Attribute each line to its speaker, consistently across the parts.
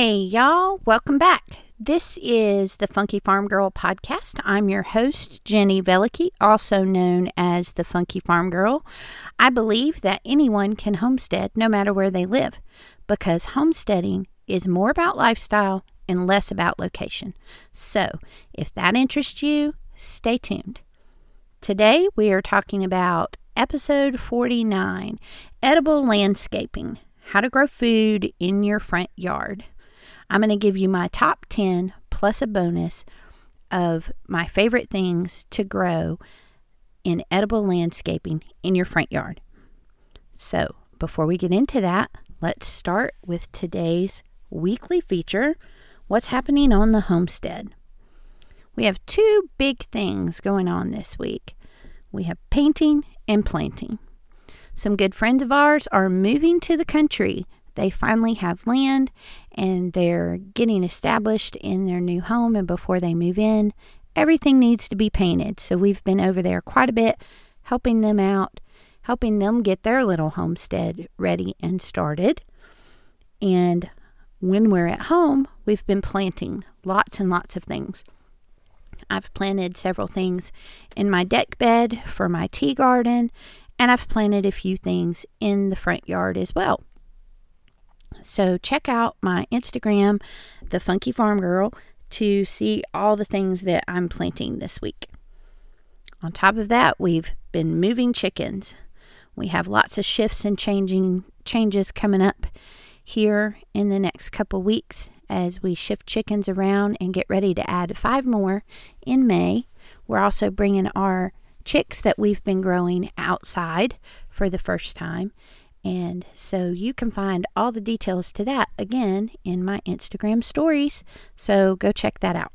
Speaker 1: Hey, y'all, welcome back. This is the Funky Farm Girl podcast. I'm your host, Jenny Velicky, also known as the Funky Farm Girl. I believe that anyone can homestead no matter where they live because homesteading is more about lifestyle and less about location. So, if that interests you, stay tuned. Today, we are talking about episode 49 edible landscaping how to grow food in your front yard. I'm going to give you my top 10 plus a bonus of my favorite things to grow in edible landscaping in your front yard. So, before we get into that, let's start with today's weekly feature What's happening on the homestead? We have two big things going on this week we have painting and planting. Some good friends of ours are moving to the country they finally have land and they're getting established in their new home. And before they move in, everything needs to be painted. So we've been over there quite a bit, helping them out, helping them get their little homestead ready and started. And when we're at home, we've been planting lots and lots of things. I've planted several things in my deck bed for my tea garden, and I've planted a few things in the front yard as well. So check out my Instagram, The Funky Farm Girl, to see all the things that I'm planting this week. On top of that, we've been moving chickens. We have lots of shifts and changing changes coming up here in the next couple weeks as we shift chickens around and get ready to add five more in May. We're also bringing our chicks that we've been growing outside for the first time and so you can find all the details to that again in my Instagram stories. So go check that out.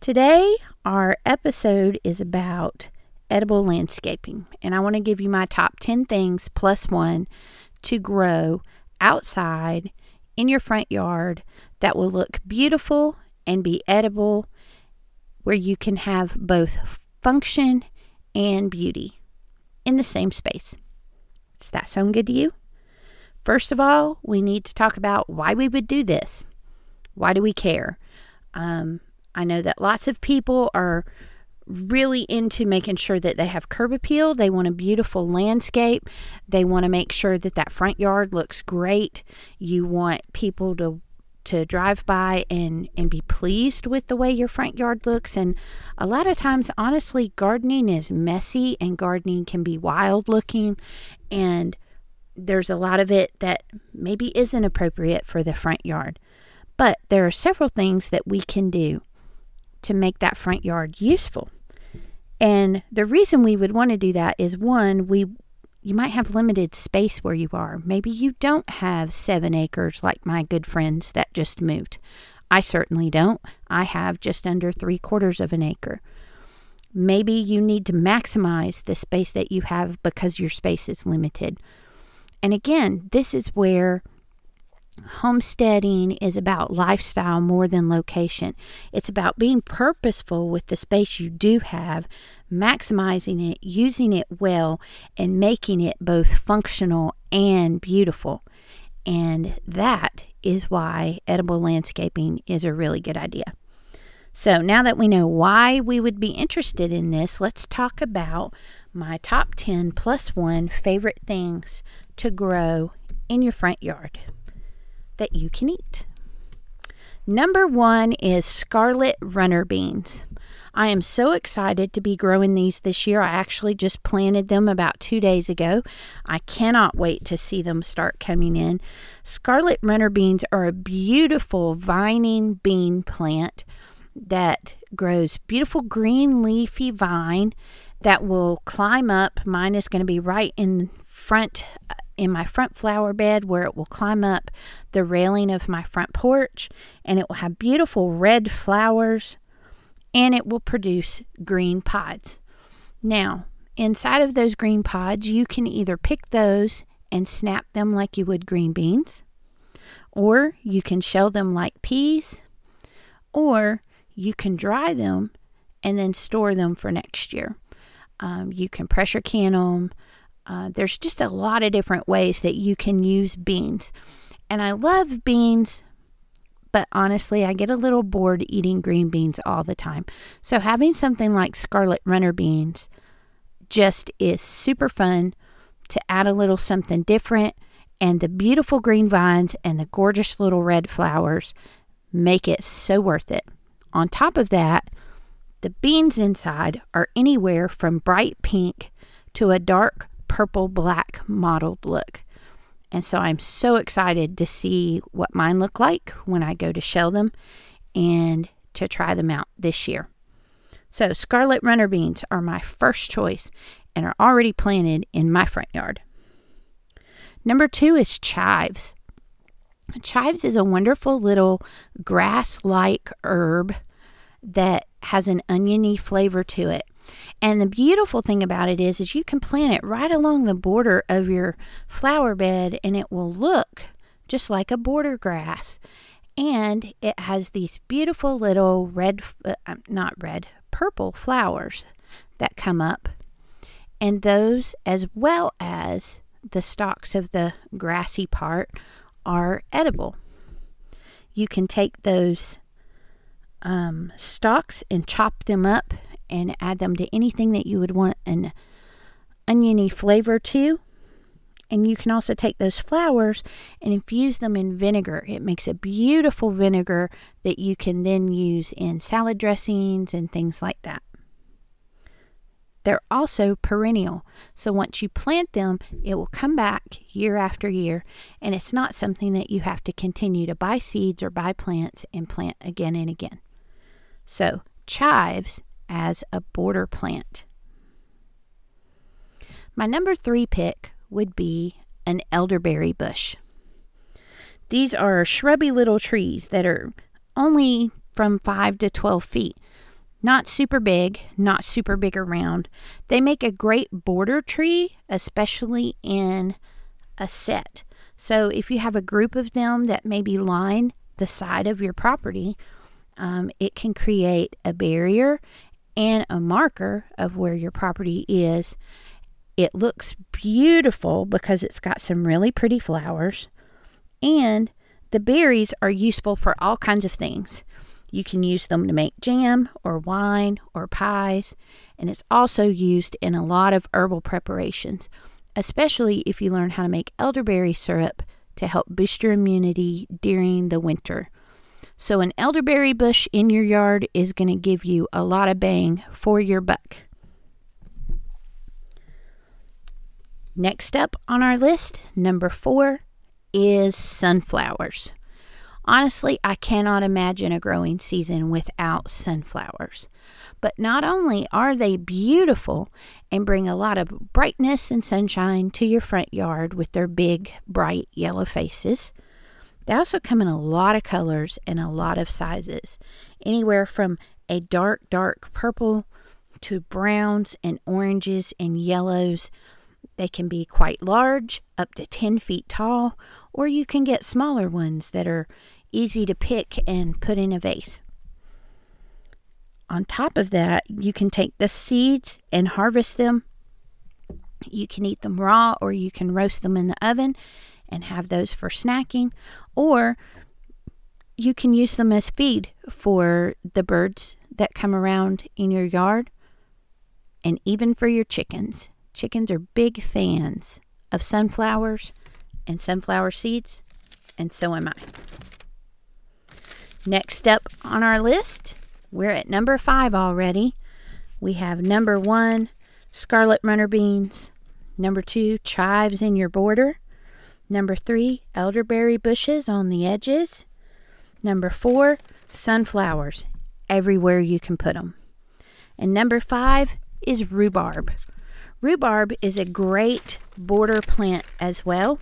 Speaker 1: Today, our episode is about edible landscaping, and I want to give you my top 10 things plus one to grow outside in your front yard that will look beautiful and be edible, where you can have both function and beauty in the same space. Does that sound good to you? First of all, we need to talk about why we would do this. Why do we care? Um, I know that lots of people are really into making sure that they have curb appeal. They want a beautiful landscape. They want to make sure that that front yard looks great. You want people to to drive by and and be pleased with the way your front yard looks. And a lot of times honestly gardening is messy and gardening can be wild looking. And there's a lot of it that maybe isn't appropriate for the front yard. But there are several things that we can do to make that front yard useful. And the reason we would want to do that is one we you might have limited space where you are. Maybe you don't have seven acres like my good friends that just moved. I certainly don't. I have just under three quarters of an acre. Maybe you need to maximize the space that you have because your space is limited. And again, this is where homesteading is about lifestyle more than location. It's about being purposeful with the space you do have, maximizing it, using it well, and making it both functional and beautiful. And that is why edible landscaping is a really good idea. So, now that we know why we would be interested in this, let's talk about my top 10 plus one favorite things to grow in your front yard that you can eat. Number one is scarlet runner beans. I am so excited to be growing these this year. I actually just planted them about two days ago. I cannot wait to see them start coming in. Scarlet runner beans are a beautiful vining bean plant that grows beautiful green leafy vine that will climb up. Mine is going to be right in front uh, in my front flower bed where it will climb up the railing of my front porch and it will have beautiful red flowers and it will produce green pods. Now, inside of those green pods, you can either pick those and snap them like you would green beans, or you can shell them like peas, or you can dry them and then store them for next year. Um, you can pressure can them. Uh, there's just a lot of different ways that you can use beans. And I love beans, but honestly, I get a little bored eating green beans all the time. So having something like scarlet runner beans just is super fun to add a little something different. And the beautiful green vines and the gorgeous little red flowers make it so worth it. On top of that, the beans inside are anywhere from bright pink to a dark purple black mottled look. And so I'm so excited to see what mine look like when I go to shell them and to try them out this year. So, scarlet runner beans are my first choice and are already planted in my front yard. Number two is chives. Chives is a wonderful little grass like herb that has an oniony flavor to it. And the beautiful thing about it is, is you can plant it right along the border of your flower bed and it will look just like a border grass. And it has these beautiful little red, uh, um, not red, purple flowers that come up. And those, as well as the stalks of the grassy part, are edible. You can take those um, stalks and chop them up and add them to anything that you would want an oniony flavor to. And you can also take those flowers and infuse them in vinegar. It makes a beautiful vinegar that you can then use in salad dressings and things like that. They're also perennial. So once you plant them, it will come back year after year. And it's not something that you have to continue to buy seeds or buy plants and plant again and again. So, chives as a border plant. My number three pick would be an elderberry bush. These are shrubby little trees that are only from 5 to 12 feet. Not super big, not super big around. They make a great border tree, especially in a set. So if you have a group of them that maybe line the side of your property, um, it can create a barrier and a marker of where your property is. It looks beautiful because it's got some really pretty flowers, and the berries are useful for all kinds of things. You can use them to make jam or wine or pies, and it's also used in a lot of herbal preparations, especially if you learn how to make elderberry syrup to help boost your immunity during the winter. So, an elderberry bush in your yard is going to give you a lot of bang for your buck. Next up on our list, number four, is sunflowers. Honestly, I cannot imagine a growing season without sunflowers. But not only are they beautiful and bring a lot of brightness and sunshine to your front yard with their big, bright yellow faces, they also come in a lot of colors and a lot of sizes, anywhere from a dark, dark purple to browns and oranges and yellows. They can be quite large, up to 10 feet tall, or you can get smaller ones that are easy to pick and put in a vase. On top of that, you can take the seeds and harvest them. You can eat them raw or you can roast them in the oven and have those for snacking, or you can use them as feed for the birds that come around in your yard and even for your chickens. Chickens are big fans of sunflowers and sunflower seeds, and so am I. Next up on our list We're at number five already. We have number one, scarlet runner beans. Number two, chives in your border. Number three, elderberry bushes on the edges. Number four, sunflowers everywhere you can put them. And number five is rhubarb. Rhubarb is a great border plant as well,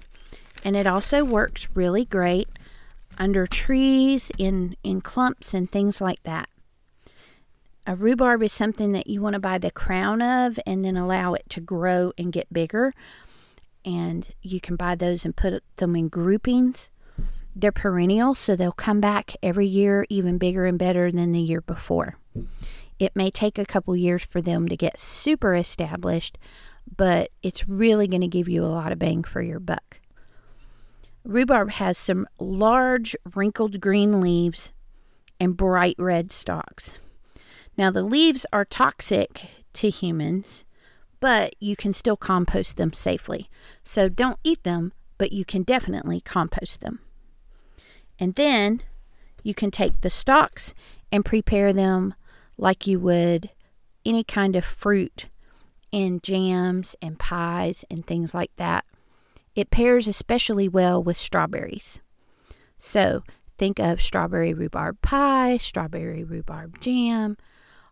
Speaker 1: and it also works really great under trees, in, in clumps, and things like that. A rhubarb is something that you want to buy the crown of and then allow it to grow and get bigger. And you can buy those and put them in groupings. They're perennial, so they'll come back every year even bigger and better than the year before. It may take a couple years for them to get super established, but it's really going to give you a lot of bang for your buck. Rhubarb has some large wrinkled green leaves and bright red stalks. Now, the leaves are toxic to humans, but you can still compost them safely. So don't eat them, but you can definitely compost them. And then you can take the stalks and prepare them like you would any kind of fruit in jams and pies and things like that. It pairs especially well with strawberries. So think of strawberry rhubarb pie, strawberry rhubarb jam,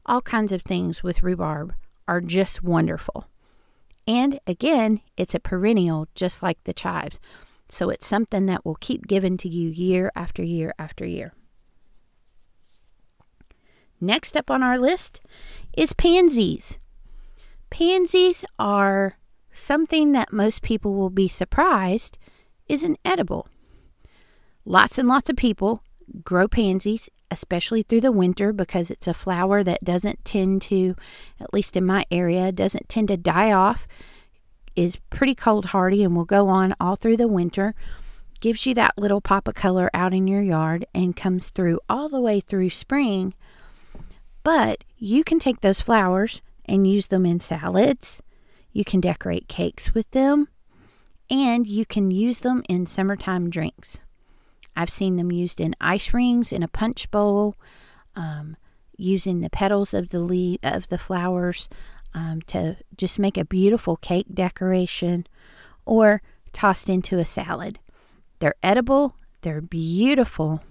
Speaker 1: all kinds of things with rhubarb are just wonderful. And again, it's a perennial just like the chives. So it's something that will keep giving to you year after year after year. Next up on our list is pansies. Pansies are something that most people will be surprised is an edible. Lots and lots of people grow pansies, especially through the winter, because it's a flower that doesn't tend to, at least in my area, doesn't tend to die off, is pretty cold hardy and will go on all through the winter. Gives you that little pop of color out in your yard and comes through all the way through spring. But you can take those flowers and use them in salads. You can decorate cakes with them. And you can use them in summertime drinks. I've seen them used in ice rings, in a punch bowl, um, using the petals of the leaf of the flowers um, to just make a beautiful cake decoration, or tossed into a salad. They're edible, they're beautiful,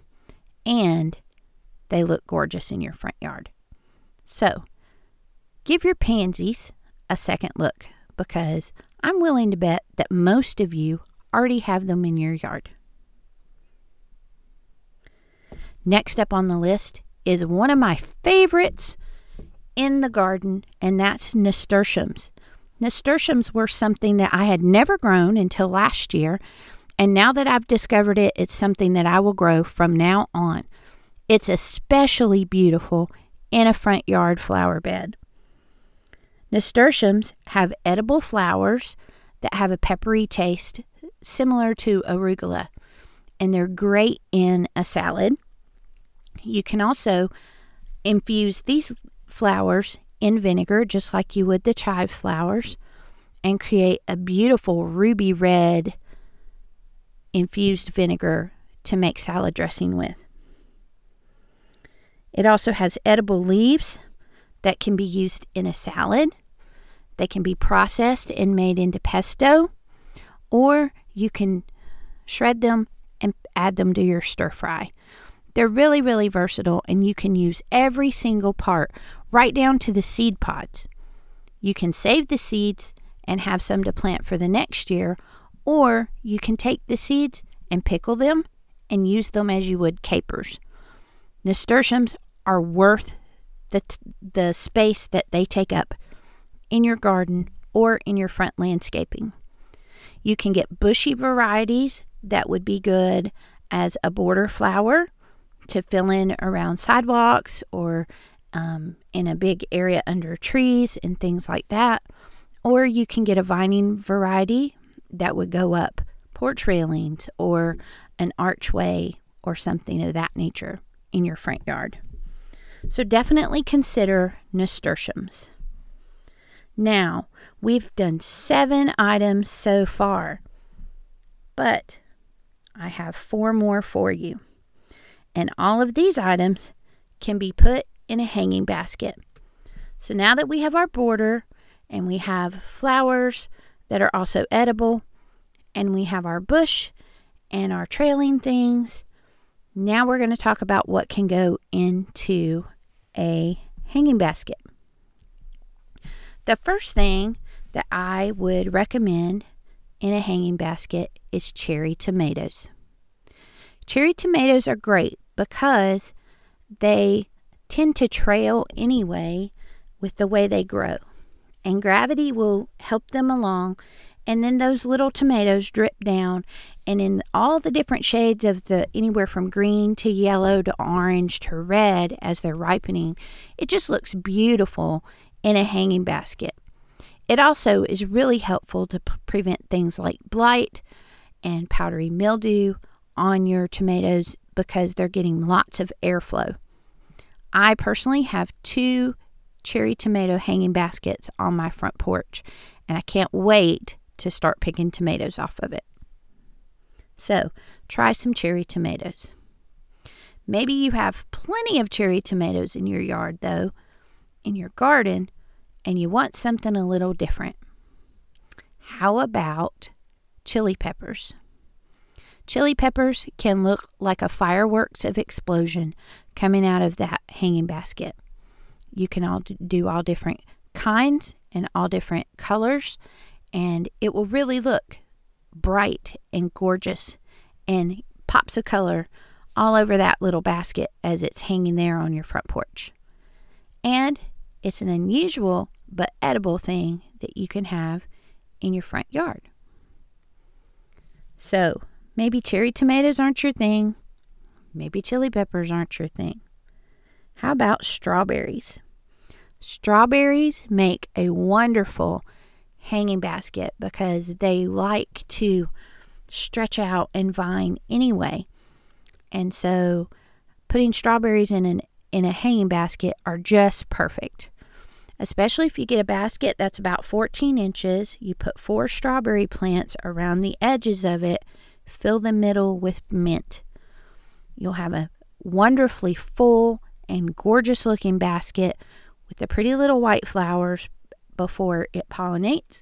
Speaker 1: and they look gorgeous in your front yard. So, give your pansies a second look because I'm willing to bet that most of you already have them in your yard. Next up on the list is one of my favorites in the garden, and that's nasturtiums. Nasturtiums were something that I had never grown until last year, and now that I've discovered it, it's something that I will grow from now on. It's especially beautiful in a front yard flower bed. Nasturtiums have edible flowers that have a peppery taste similar to arugula, and they're great in a salad. You can also infuse these flowers in vinegar, just like you would the chive flowers, and create a beautiful ruby red infused vinegar to make salad dressing with. It also has edible leaves that can be used in a salad. They can be processed and made into pesto, or you can shred them and add them to your stir fry. They're really, really versatile, and you can use every single part, right down to the seed pods. You can save the seeds and have some to plant for the next year, or you can take the seeds and pickle them and use them as you would capers. Nasturtiums are worth the, t- the space that they take up in your garden or in your front landscaping. You can get bushy varieties that would be good as a border flower to fill in around sidewalks or um, in a big area under trees and things like that. Or you can get a vining variety that would go up porch railings or an archway or something of that nature in your front yard. So definitely consider nasturtiums. Now, we've done seven items so far, but I have four more for you. And all of these items can be put in a hanging basket. So now that we have our border and we have flowers that are also edible, and we have our bush and our trailing things, now we're going to talk about what can go into a hanging basket. The first thing that I would recommend in a hanging basket is cherry tomatoes. Cherry tomatoes are great because they tend to trail anyway with the way they grow, and gravity will help them along. And then those little tomatoes drip down, and in all the different shades of the anywhere from green to yellow to orange to red as they're ripening, it just looks beautiful in a hanging basket. It also is really helpful to p- prevent things like blight and powdery mildew on your tomatoes because they're getting lots of airflow. I personally have two cherry tomato hanging baskets on my front porch, and I can't wait to start picking tomatoes off of it. So, try some cherry tomatoes. Maybe you have plenty of cherry tomatoes in your yard, though, in your garden, and you want something a little different. How about chili peppers? Chili peppers can look like a fireworks of explosion coming out of that hanging basket. You can all do all different kinds and all different colors, and it will really look bright and gorgeous and pops of color all over that little basket as it's hanging there on your front porch. And it's an unusual but edible thing that you can have in your front yard. So, maybe cherry tomatoes aren't your thing. Maybe chili peppers aren't your thing. How about strawberries? Strawberries make a wonderful hanging basket because they like to stretch out and vine anyway. And so putting strawberries in an in a hanging basket are just perfect. Especially if you get a basket that's about 14 inches, you put four strawberry plants around the edges of it, fill the middle with mint. You'll have a wonderfully full and gorgeous looking basket with the pretty little white flowers before it pollinates.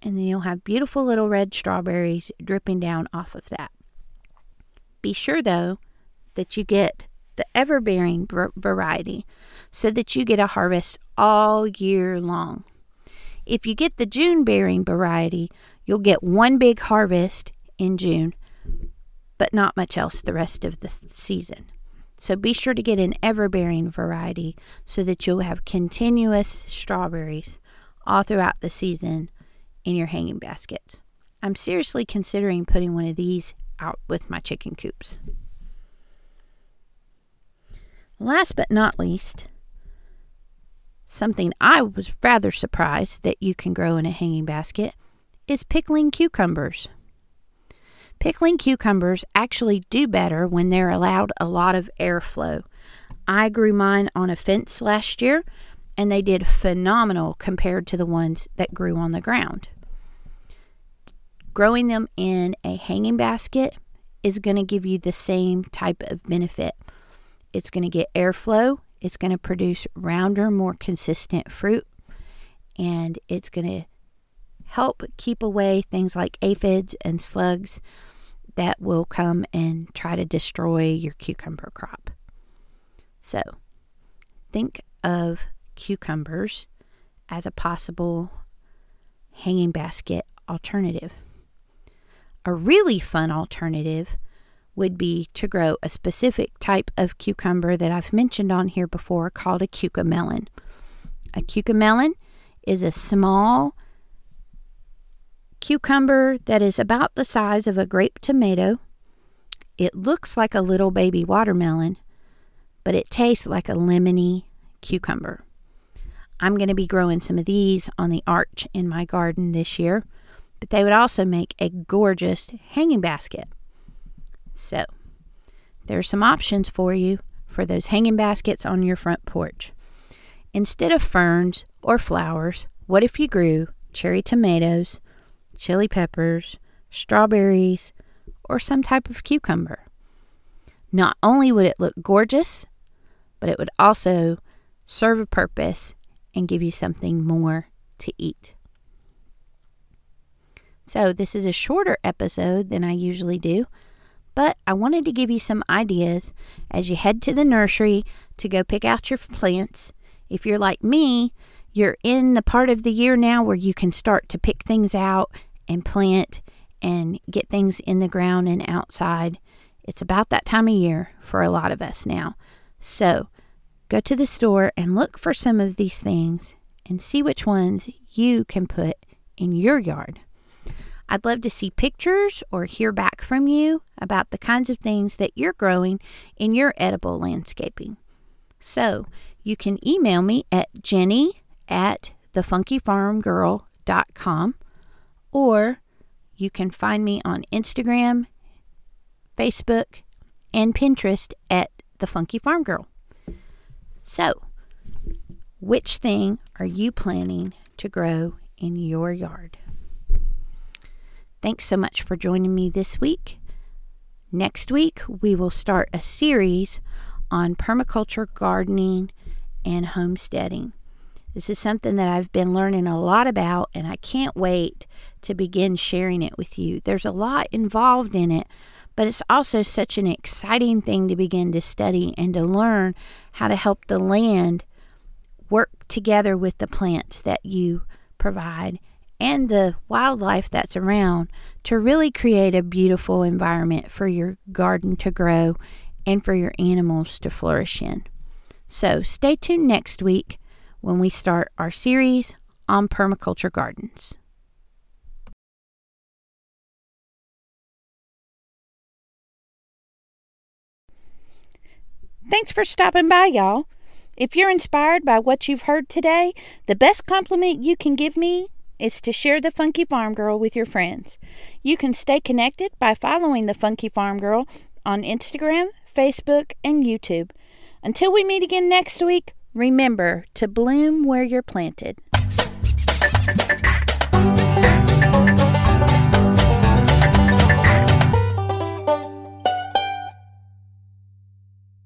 Speaker 1: And then you'll have beautiful little red strawberries dripping down off of that. Be sure, though, that you get the everbearing variety so that you get a harvest all year long. If you get the June bearing variety, you'll get one big harvest in June, but not much else the rest of the season. So be sure to get an everbearing variety so that you'll have continuous strawberries all throughout the season in your hanging baskets. I'm seriously considering putting one of these out with my chicken coops. Last but not least, something I was rather surprised that you can grow in a hanging basket is pickling cucumbers. Pickling cucumbers actually do better when they're allowed a lot of airflow. I grew mine on a fence last year and they did phenomenal compared to the ones that grew on the ground. Growing them in a hanging basket is going to give you the same type of benefit. It's going to get airflow, it's going to produce rounder, more consistent fruit, and it's going to help keep away things like aphids and slugs that will come and try to destroy your cucumber crop. So, think of cucumbers as a possible hanging basket alternative. A really fun alternative would be to grow a specific type of cucumber that I've mentioned on here before called a cucamelon. A cucamelon is a small cucumber that is about the size of a grape tomato. It looks like a little baby watermelon, but it tastes like a lemony cucumber. I'm going to be growing some of these on the arch in my garden this year, but they would also make a gorgeous hanging basket. So, there are some options for you for those hanging baskets on your front porch. Instead of ferns or flowers, what if you grew cherry tomatoes, chili peppers, strawberries, or some type of cucumber. Not only would it look gorgeous, but it would also serve a purpose, and give you something more to eat. So, this is a shorter episode than I usually do, but I wanted to give you some ideas as you head to the nursery to go pick out your plants. If you're like me, you're in the part of the year now where you can start to pick things out and plant and get things in the ground and outside. It's about that time of year for a lot of us now. So, go to the store and look for some of these things and see which ones you can put in your yard. I'd love to see pictures or hear back from you about the kinds of things that you're growing in your edible landscaping. So you can email me at jenny at thefunkyfarmgirl.com or you can find me on Instagram, Facebook, and Pinterest at The Funky Farm Girl. So, which thing are you planning to grow in your yard? Thanks so much for joining me this week. Next week, we will start a series on permaculture gardening and homesteading. This is something that I've been learning a lot about, and I can't wait to begin sharing it with you. There's a lot involved in it, but it's also such an exciting thing to begin to study and to learn how to help the land work together with the plants that you provide and the wildlife that's around to really create a beautiful environment for your garden to grow and for your animals to flourish in. So stay tuned next week when we start our series on permaculture gardens. Thanks for stopping by, y'all. If you're inspired by what you've heard today, the best compliment you can give me is to share the Funky Farm Girl with your friends. You can stay connected by following the Funky Farm Girl on Instagram, Facebook, and YouTube. Until we meet again next week, remember to bloom where you're planted.